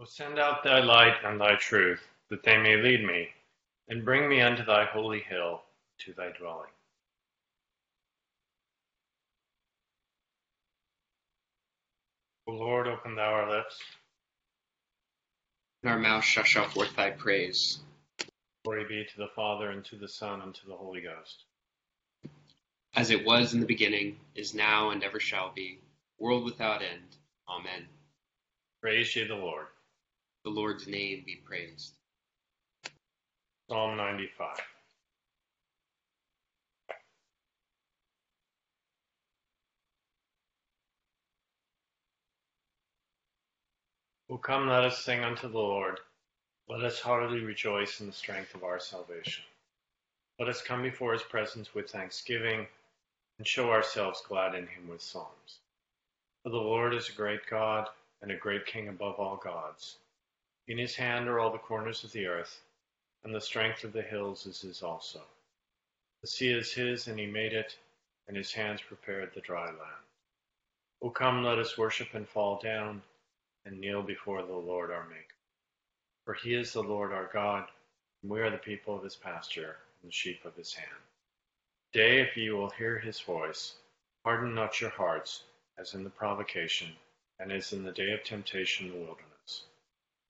O send out thy light and thy truth, that they may lead me, and bring me unto thy holy hill, to thy dwelling. O Lord, open thou our lips. And our mouth shall shout forth thy praise. Glory be to the Father, and to the Son, and to the Holy Ghost. As it was in the beginning, is now, and ever shall be, world without end. Amen. Praise ye the Lord. The Lord's name be praised. Psalm 95. O come, let us sing unto the Lord. Let us heartily rejoice in the strength of our salvation. Let us come before his presence with thanksgiving and show ourselves glad in him with psalms. For the Lord is a great God and a great King above all gods. In his hand are all the corners of the earth, and the strength of the hills is his also. The sea is his, and he made it, and his hands prepared the dry land. O come, let us worship and fall down and kneel before the Lord our Maker. For he is the Lord our God, and we are the people of his pasture and the sheep of his hand. Day, if ye will hear his voice, harden not your hearts, as in the provocation, and as in the day of temptation in the wilderness.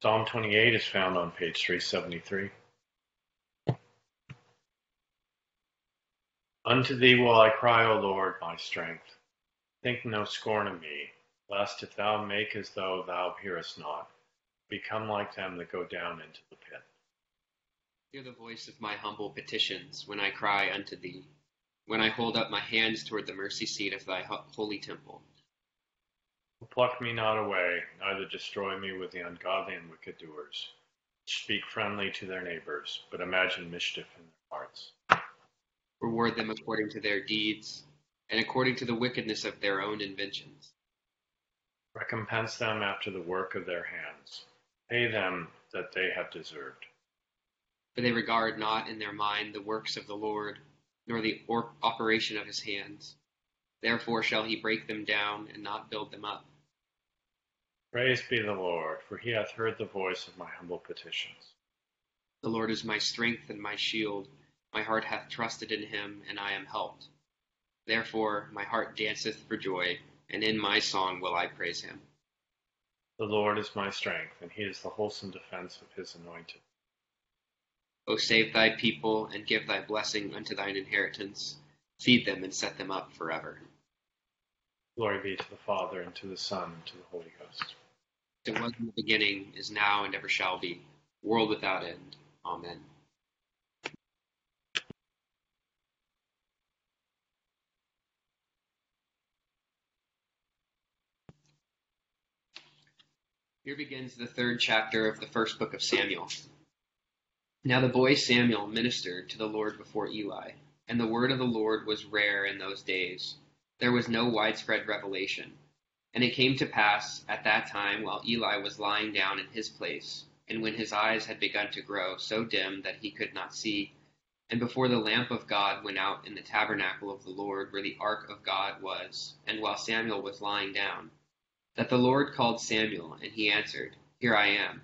Psalm 28 is found on page 373. Unto thee will I cry, O Lord, my strength. Think no scorn of me, lest if thou make as though thou hearest not, become like them that go down into the pit. Hear the voice of my humble petitions when I cry unto thee, when I hold up my hands toward the mercy seat of thy holy temple. Pluck me not away, neither destroy me with the ungodly and wicked doers, which speak friendly to their neighbors, but imagine mischief in their hearts. Reward them according to their deeds, and according to the wickedness of their own inventions. Recompense them after the work of their hands pay them that they have deserved. For they regard not in their mind the works of the Lord, nor the or- operation of his hands. Therefore shall he break them down and not build them up. Praise be the Lord, for he hath heard the voice of my humble petitions. The Lord is my strength and my shield. My heart hath trusted in him, and I am helped. Therefore my heart danceth for joy, and in my song will I praise him. The Lord is my strength, and he is the wholesome defense of his anointed. O save thy people, and give thy blessing unto thine inheritance. Feed them and set them up forever. Glory be to the Father, and to the Son, and to the Holy Ghost. It was in the beginning, is now, and ever shall be, world without end. Amen. Here begins the third chapter of the first book of Samuel. Now the boy Samuel ministered to the Lord before Eli, and the word of the Lord was rare in those days. There was no widespread revelation. And it came to pass at that time while Eli was lying down in his place, and when his eyes had begun to grow so dim that he could not see, and before the lamp of God went out in the tabernacle of the Lord where the ark of God was, and while Samuel was lying down, that the Lord called Samuel, and he answered, Here I am.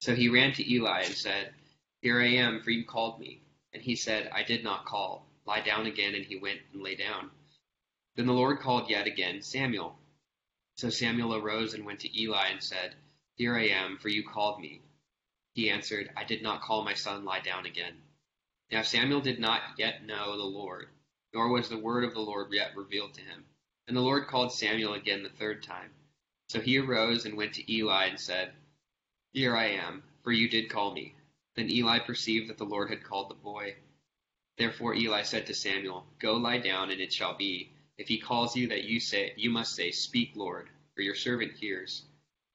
So he ran to Eli and said, Here I am, for you called me. And he said, I did not call. Lie down again. And he went and lay down. Then the Lord called yet again, Samuel. So Samuel arose and went to Eli and said, Here I am, for you called me. He answered, I did not call my son, lie down again. Now Samuel did not yet know the Lord, nor was the word of the Lord yet revealed to him. And the Lord called Samuel again the third time. So he arose and went to Eli and said, Here I am, for you did call me. Then Eli perceived that the Lord had called the boy. Therefore Eli said to Samuel, Go lie down, and it shall be, if he calls you, that you say you must say, Speak, Lord, for your servant hears.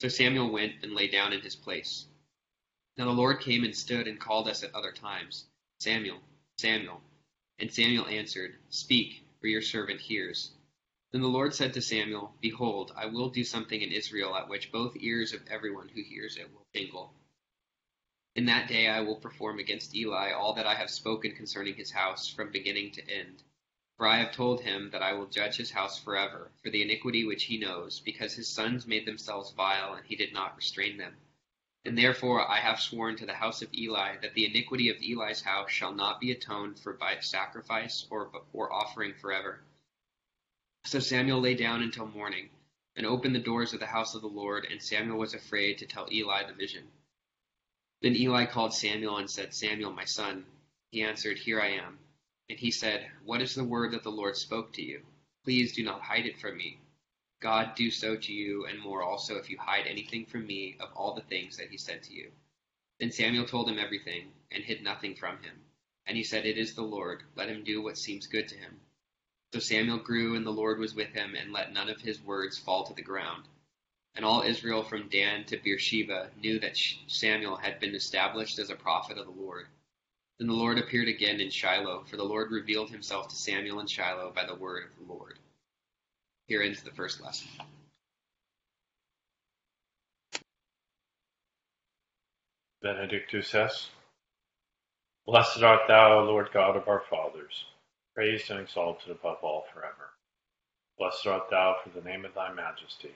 So Samuel went and lay down in his place. Now the Lord came and stood and called us at other times, Samuel, Samuel. And Samuel answered, Speak, for your servant hears. Then the Lord said to Samuel, Behold, I will do something in Israel at which both ears of everyone who hears it will tingle. In that day I will perform against Eli all that I have spoken concerning his house from beginning to end. For I have told him that I will judge his house forever for the iniquity which he knows, because his sons made themselves vile, and he did not restrain them. And therefore I have sworn to the house of Eli that the iniquity of Eli's house shall not be atoned for by sacrifice or, or offering forever. So Samuel lay down until morning, and opened the doors of the house of the Lord, and Samuel was afraid to tell Eli the vision. Then Eli called Samuel and said, Samuel, my son. He answered, Here I am. And he said, What is the word that the Lord spoke to you? Please do not hide it from me. God do so to you, and more also, if you hide anything from me of all the things that he said to you. Then Samuel told him everything, and hid nothing from him. And he said, It is the Lord. Let him do what seems good to him. So Samuel grew, and the Lord was with him, and let none of his words fall to the ground. And all Israel from Dan to Beersheba knew that Samuel had been established as a prophet of the Lord. Then the Lord appeared again in Shiloh, for the Lord revealed himself to Samuel in Shiloh by the word of the Lord. Here ends the first lesson. Benedictus es. Blessed art thou, O Lord God of our fathers, praised and exalted above all forever. Blessed art thou for the name of thy majesty,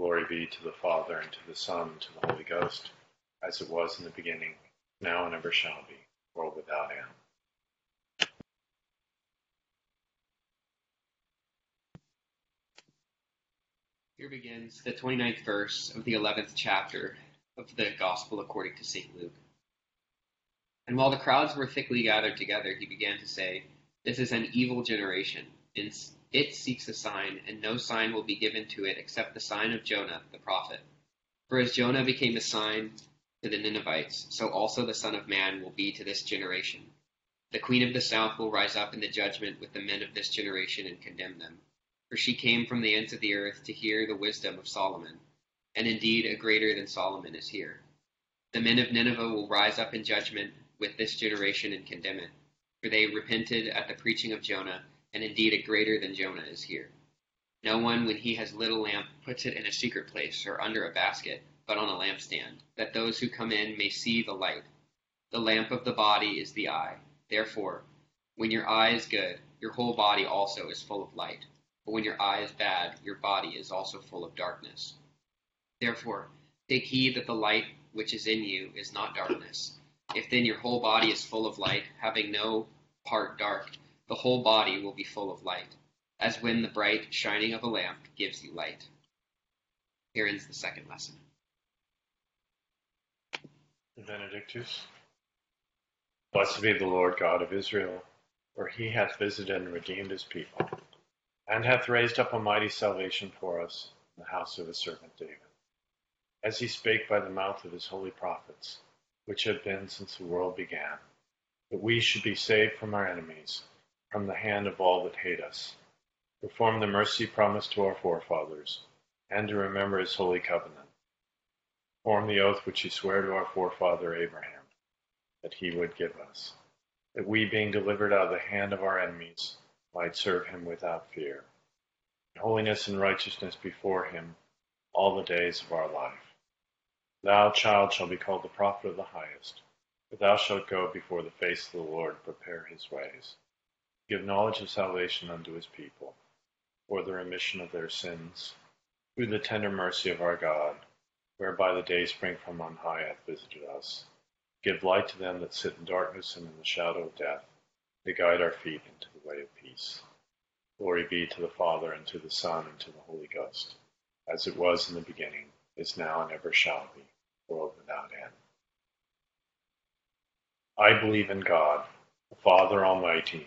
Glory be to the Father, and to the Son, and to the Holy Ghost, as it was in the beginning, now and ever shall be, world without end. Here begins the 29th verse of the 11th chapter of the Gospel according to St. Luke. And while the crowds were thickly gathered together, he began to say, This is an evil generation. It seeks a sign, and no sign will be given to it except the sign of Jonah the prophet. For as Jonah became a sign to the Ninevites, so also the Son of Man will be to this generation. The Queen of the South will rise up in the judgment with the men of this generation and condemn them for she came from the ends of the earth to hear the wisdom of Solomon, and indeed a greater than Solomon is here. The men of Nineveh will rise up in judgment with this generation and condemn it, for they repented at the preaching of Jonah, and indeed a greater than Jonah is here. No one, when he has lit a lamp, puts it in a secret place or under a basket, but on a lampstand, that those who come in may see the light. The lamp of the body is the eye. Therefore, when your eye is good, your whole body also is full of light. But when your eye is bad, your body is also full of darkness. Therefore, take heed that the light which is in you is not darkness. If then your whole body is full of light, having no part dark, the whole body will be full of light, as when the bright shining of a lamp gives you light. Here ends the second lesson. Benedictus. Blessed be the Lord God of Israel, for he hath visited and redeemed his people and hath raised up a mighty salvation for us in the house of his servant David, as he spake by the mouth of his holy prophets, which have been since the world began, that we should be saved from our enemies, from the hand of all that hate us, perform the mercy promised to our forefathers, and to remember his holy covenant, perform the oath which he sware to our forefather Abraham, that he would give us, that we, being delivered out of the hand of our enemies, might serve him without fear. In holiness and righteousness before him all the days of our life. Thou, child, shalt be called the prophet of the highest, for thou shalt go before the face of the Lord, prepare his ways, give knowledge of salvation unto his people, for the remission of their sins, through the tender mercy of our God, whereby the day spring from on high hath visited us. Give light to them that sit in darkness and in the shadow of death, to guide our feet into the way of peace. Glory be to the Father, and to the Son, and to the Holy Ghost, as it was in the beginning, is now, and ever shall be, world without end. I believe in God, the Father Almighty,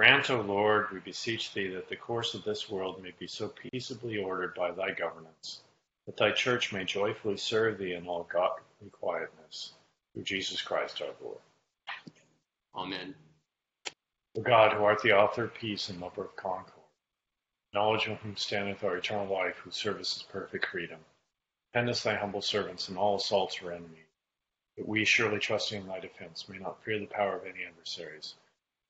Grant, O Lord, we beseech thee, that the course of this world may be so peaceably ordered by thy governance, that thy church may joyfully serve thee in all godly quietness, through Jesus Christ our Lord. Amen. O God, who art the author of peace and lover of concord, knowledge of whom standeth our eternal life, whose service is perfect freedom, defend us thy humble servants in all assaults or enemies, that we, surely trusting in thy defense, may not fear the power of any adversaries,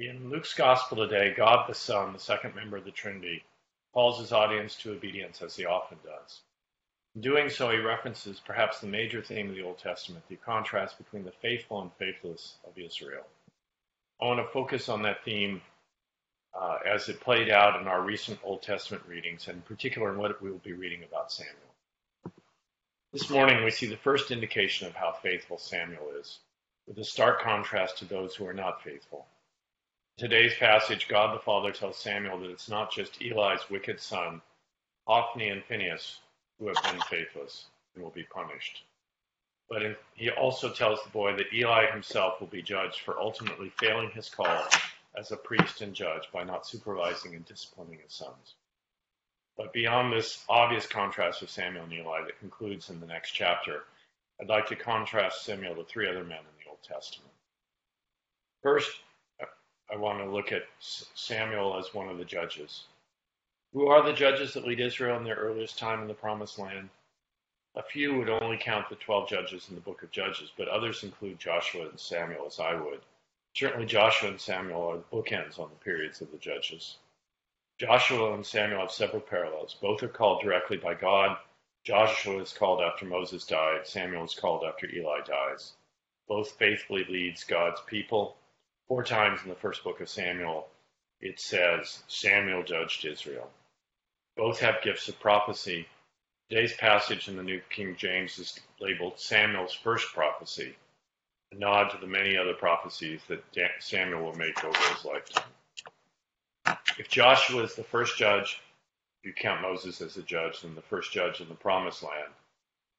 In Luke's Gospel today, God the Son, the second member of the Trinity, calls his audience to obedience as he often does. In doing so, he references perhaps the major theme of the Old Testament, the contrast between the faithful and faithless of Israel. I want to focus on that theme uh, as it played out in our recent Old Testament readings, and in particular in what we will be reading about Samuel. This morning, we see the first indication of how faithful Samuel is, with a stark contrast to those who are not faithful. Today's passage, God the Father tells Samuel that it's not just Eli's wicked son, Hophni and Phinehas, who have been faithless and will be punished. But in, he also tells the boy that Eli himself will be judged for ultimately failing his call as a priest and judge by not supervising and disciplining his sons. But beyond this obvious contrast of Samuel and Eli that concludes in the next chapter, I'd like to contrast Samuel to three other men in the Old Testament. First, I want to look at Samuel as one of the judges. Who are the judges that lead Israel in their earliest time in the Promised Land? A few would only count the 12 judges in the book of Judges, but others include Joshua and Samuel, as I would. Certainly, Joshua and Samuel are the bookends on the periods of the judges. Joshua and Samuel have several parallels. Both are called directly by God. Joshua is called after Moses died. Samuel is called after Eli dies. Both faithfully leads God's people. Four times in the first book of Samuel, it says Samuel judged Israel. Both have gifts of prophecy. Today's passage in the New King James is labeled Samuel's first prophecy, a nod to the many other prophecies that Samuel will make over his lifetime. If Joshua is the first judge, if you count Moses as a judge and the first judge in the promised land,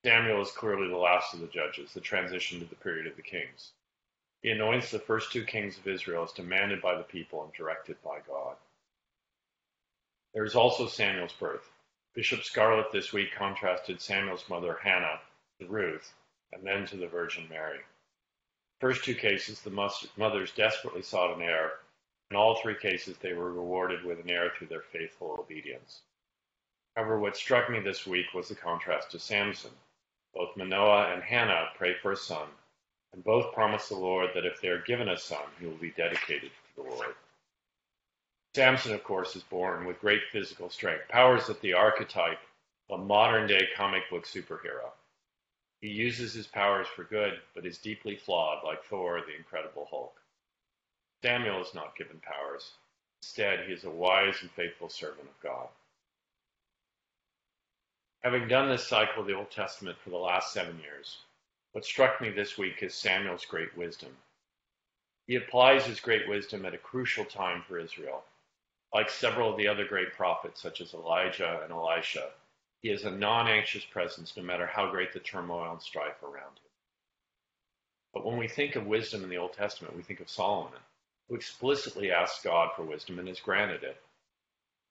Samuel is clearly the last of the judges, the transition to the period of the kings. He anoints the first two kings of Israel as demanded by the people and directed by God. There is also Samuel's birth. Bishop Scarlett this week contrasted Samuel's mother Hannah to Ruth and then to the Virgin Mary. First two cases, the mothers desperately sought an heir. In all three cases, they were rewarded with an heir through their faithful obedience. However, what struck me this week was the contrast to Samson. Both Manoah and Hannah pray for a son, and both promise the Lord that if they are given a son, he will be dedicated to the Lord. Samson, of course, is born with great physical strength, powers that the archetype of a modern day comic book superhero. He uses his powers for good, but is deeply flawed, like Thor, the Incredible Hulk. Samuel is not given powers. Instead, he is a wise and faithful servant of God. Having done this cycle of the Old Testament for the last seven years, what struck me this week is Samuel's great wisdom. He applies his great wisdom at a crucial time for Israel. Like several of the other great prophets, such as Elijah and Elisha, he is a non anxious presence no matter how great the turmoil and strife around him. But when we think of wisdom in the Old Testament, we think of Solomon, who explicitly asks God for wisdom and is granted it.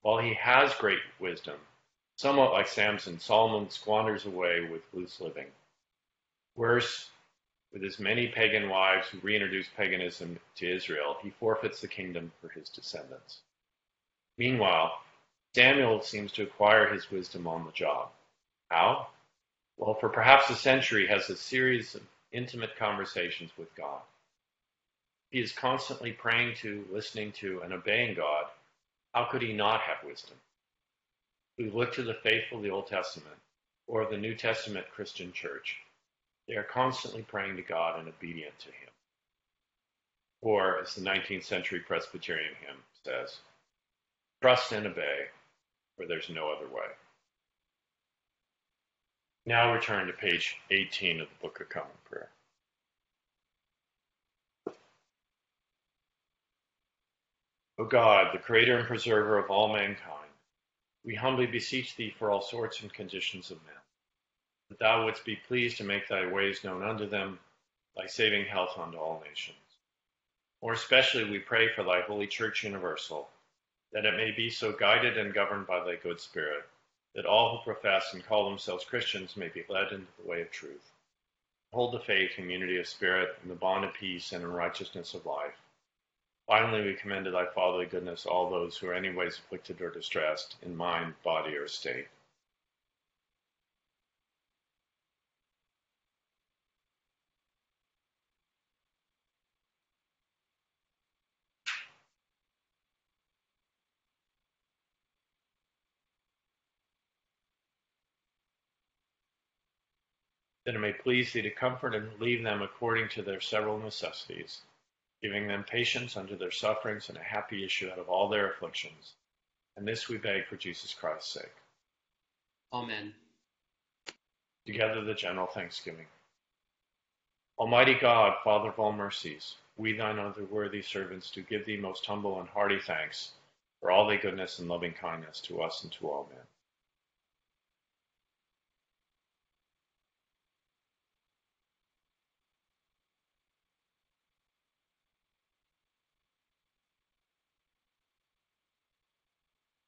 While he has great wisdom, somewhat like Samson, Solomon squanders away with loose living. Worse, with his many pagan wives who reintroduced paganism to Israel, he forfeits the kingdom for his descendants. Meanwhile, Samuel seems to acquire his wisdom on the job. How? Well, for perhaps a century, has a series of intimate conversations with God. He is constantly praying to, listening to, and obeying God. How could he not have wisdom? We look to the faithful of the Old Testament or the New Testament Christian church. They are constantly praying to God and obedient to Him. Or, as the 19th century Presbyterian hymn says, trust and obey, for there's no other way. Now return to page 18 of the Book of Common Prayer. O God, the creator and preserver of all mankind, we humbly beseech thee for all sorts and conditions of men, that thou wouldst be pleased to make thy ways known unto them, thy saving health unto all nations. More especially we pray for thy holy church universal, that it may be so guided and governed by thy good spirit, that all who profess and call themselves Christians may be led into the way of truth. Hold the faith and unity of spirit and the bond of peace and in righteousness of life Finally, we commend to thy fatherly goodness all those who are anyways afflicted or distressed in mind, body, or state. That it may please thee to comfort and leave them according to their several necessities giving them patience under their sufferings and a happy issue out of all their afflictions. And this we beg for Jesus Christ's sake. Amen. Together the general thanksgiving. Almighty God, Father of all mercies, we thine other worthy servants do give thee most humble and hearty thanks for all thy goodness and loving kindness to us and to all men.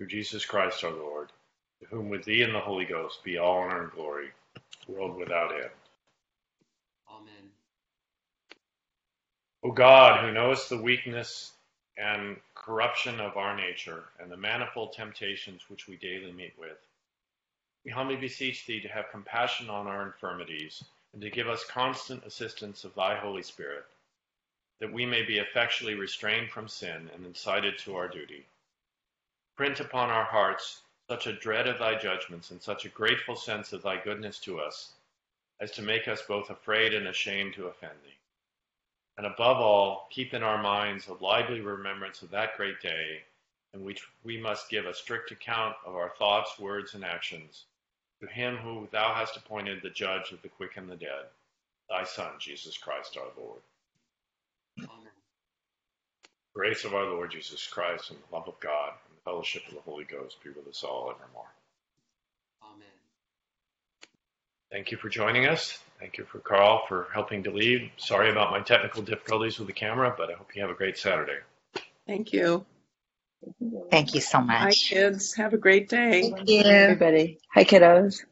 through Jesus Christ our Lord, to whom with thee and the Holy Ghost be all honor and glory, world without end. Amen. O God, who knowest the weakness and corruption of our nature and the manifold temptations which we daily meet with, we humbly beseech thee to have compassion on our infirmities and to give us constant assistance of thy Holy Spirit, that we may be effectually restrained from sin and incited to our duty Print upon our hearts such a dread of thy judgments and such a grateful sense of thy goodness to us as to make us both afraid and ashamed to offend thee. And above all, keep in our minds a lively remembrance of that great day in which we must give a strict account of our thoughts, words, and actions to him who thou hast appointed the judge of the quick and the dead, thy Son, Jesus Christ our Lord. Amen. Grace of our Lord Jesus Christ and the love of God fellowship of the Holy Ghost be with us all evermore. Amen. Thank you for joining us. Thank you for Carl for helping to lead. Sorry about my technical difficulties with the camera, but I hope you have a great Saturday. Thank you. Thank you so much. Hi, kids. Have a great day. Thank you. everybody. Hi, kiddos.